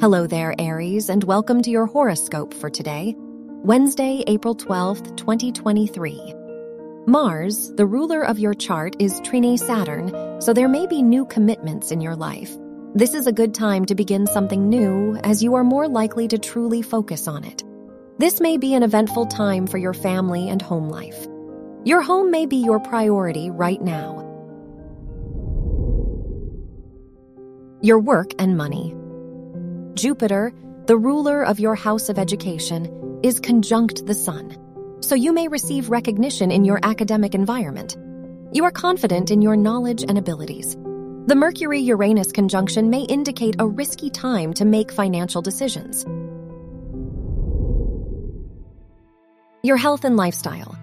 Hello there, Aries, and welcome to your horoscope for today, Wednesday, April 12th, 2023. Mars, the ruler of your chart, is trine Saturn, so there may be new commitments in your life. This is a good time to begin something new, as you are more likely to truly focus on it. This may be an eventful time for your family and home life. Your home may be your priority right now. Your work and money. Jupiter, the ruler of your house of education, is conjunct the sun, so you may receive recognition in your academic environment. You are confident in your knowledge and abilities. The Mercury Uranus conjunction may indicate a risky time to make financial decisions. Your health and lifestyle.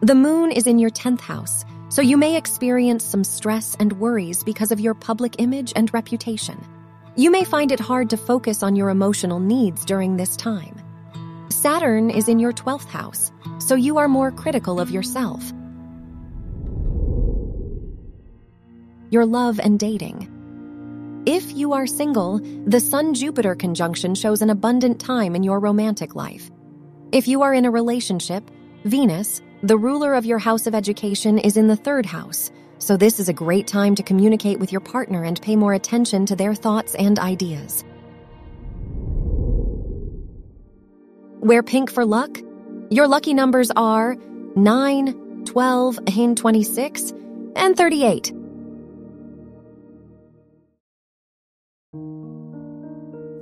The moon is in your 10th house, so you may experience some stress and worries because of your public image and reputation. You may find it hard to focus on your emotional needs during this time. Saturn is in your 12th house, so you are more critical of yourself. Your love and dating. If you are single, the Sun Jupiter conjunction shows an abundant time in your romantic life. If you are in a relationship, Venus, the ruler of your house of education, is in the third house, so this is a great time to communicate with your partner and pay more attention to their thoughts and ideas. Wear pink for luck? Your lucky numbers are 9, 12, and 26, and 38.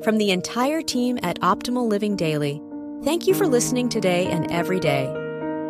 From the entire team at Optimal Living Daily, thank you for listening today and every day.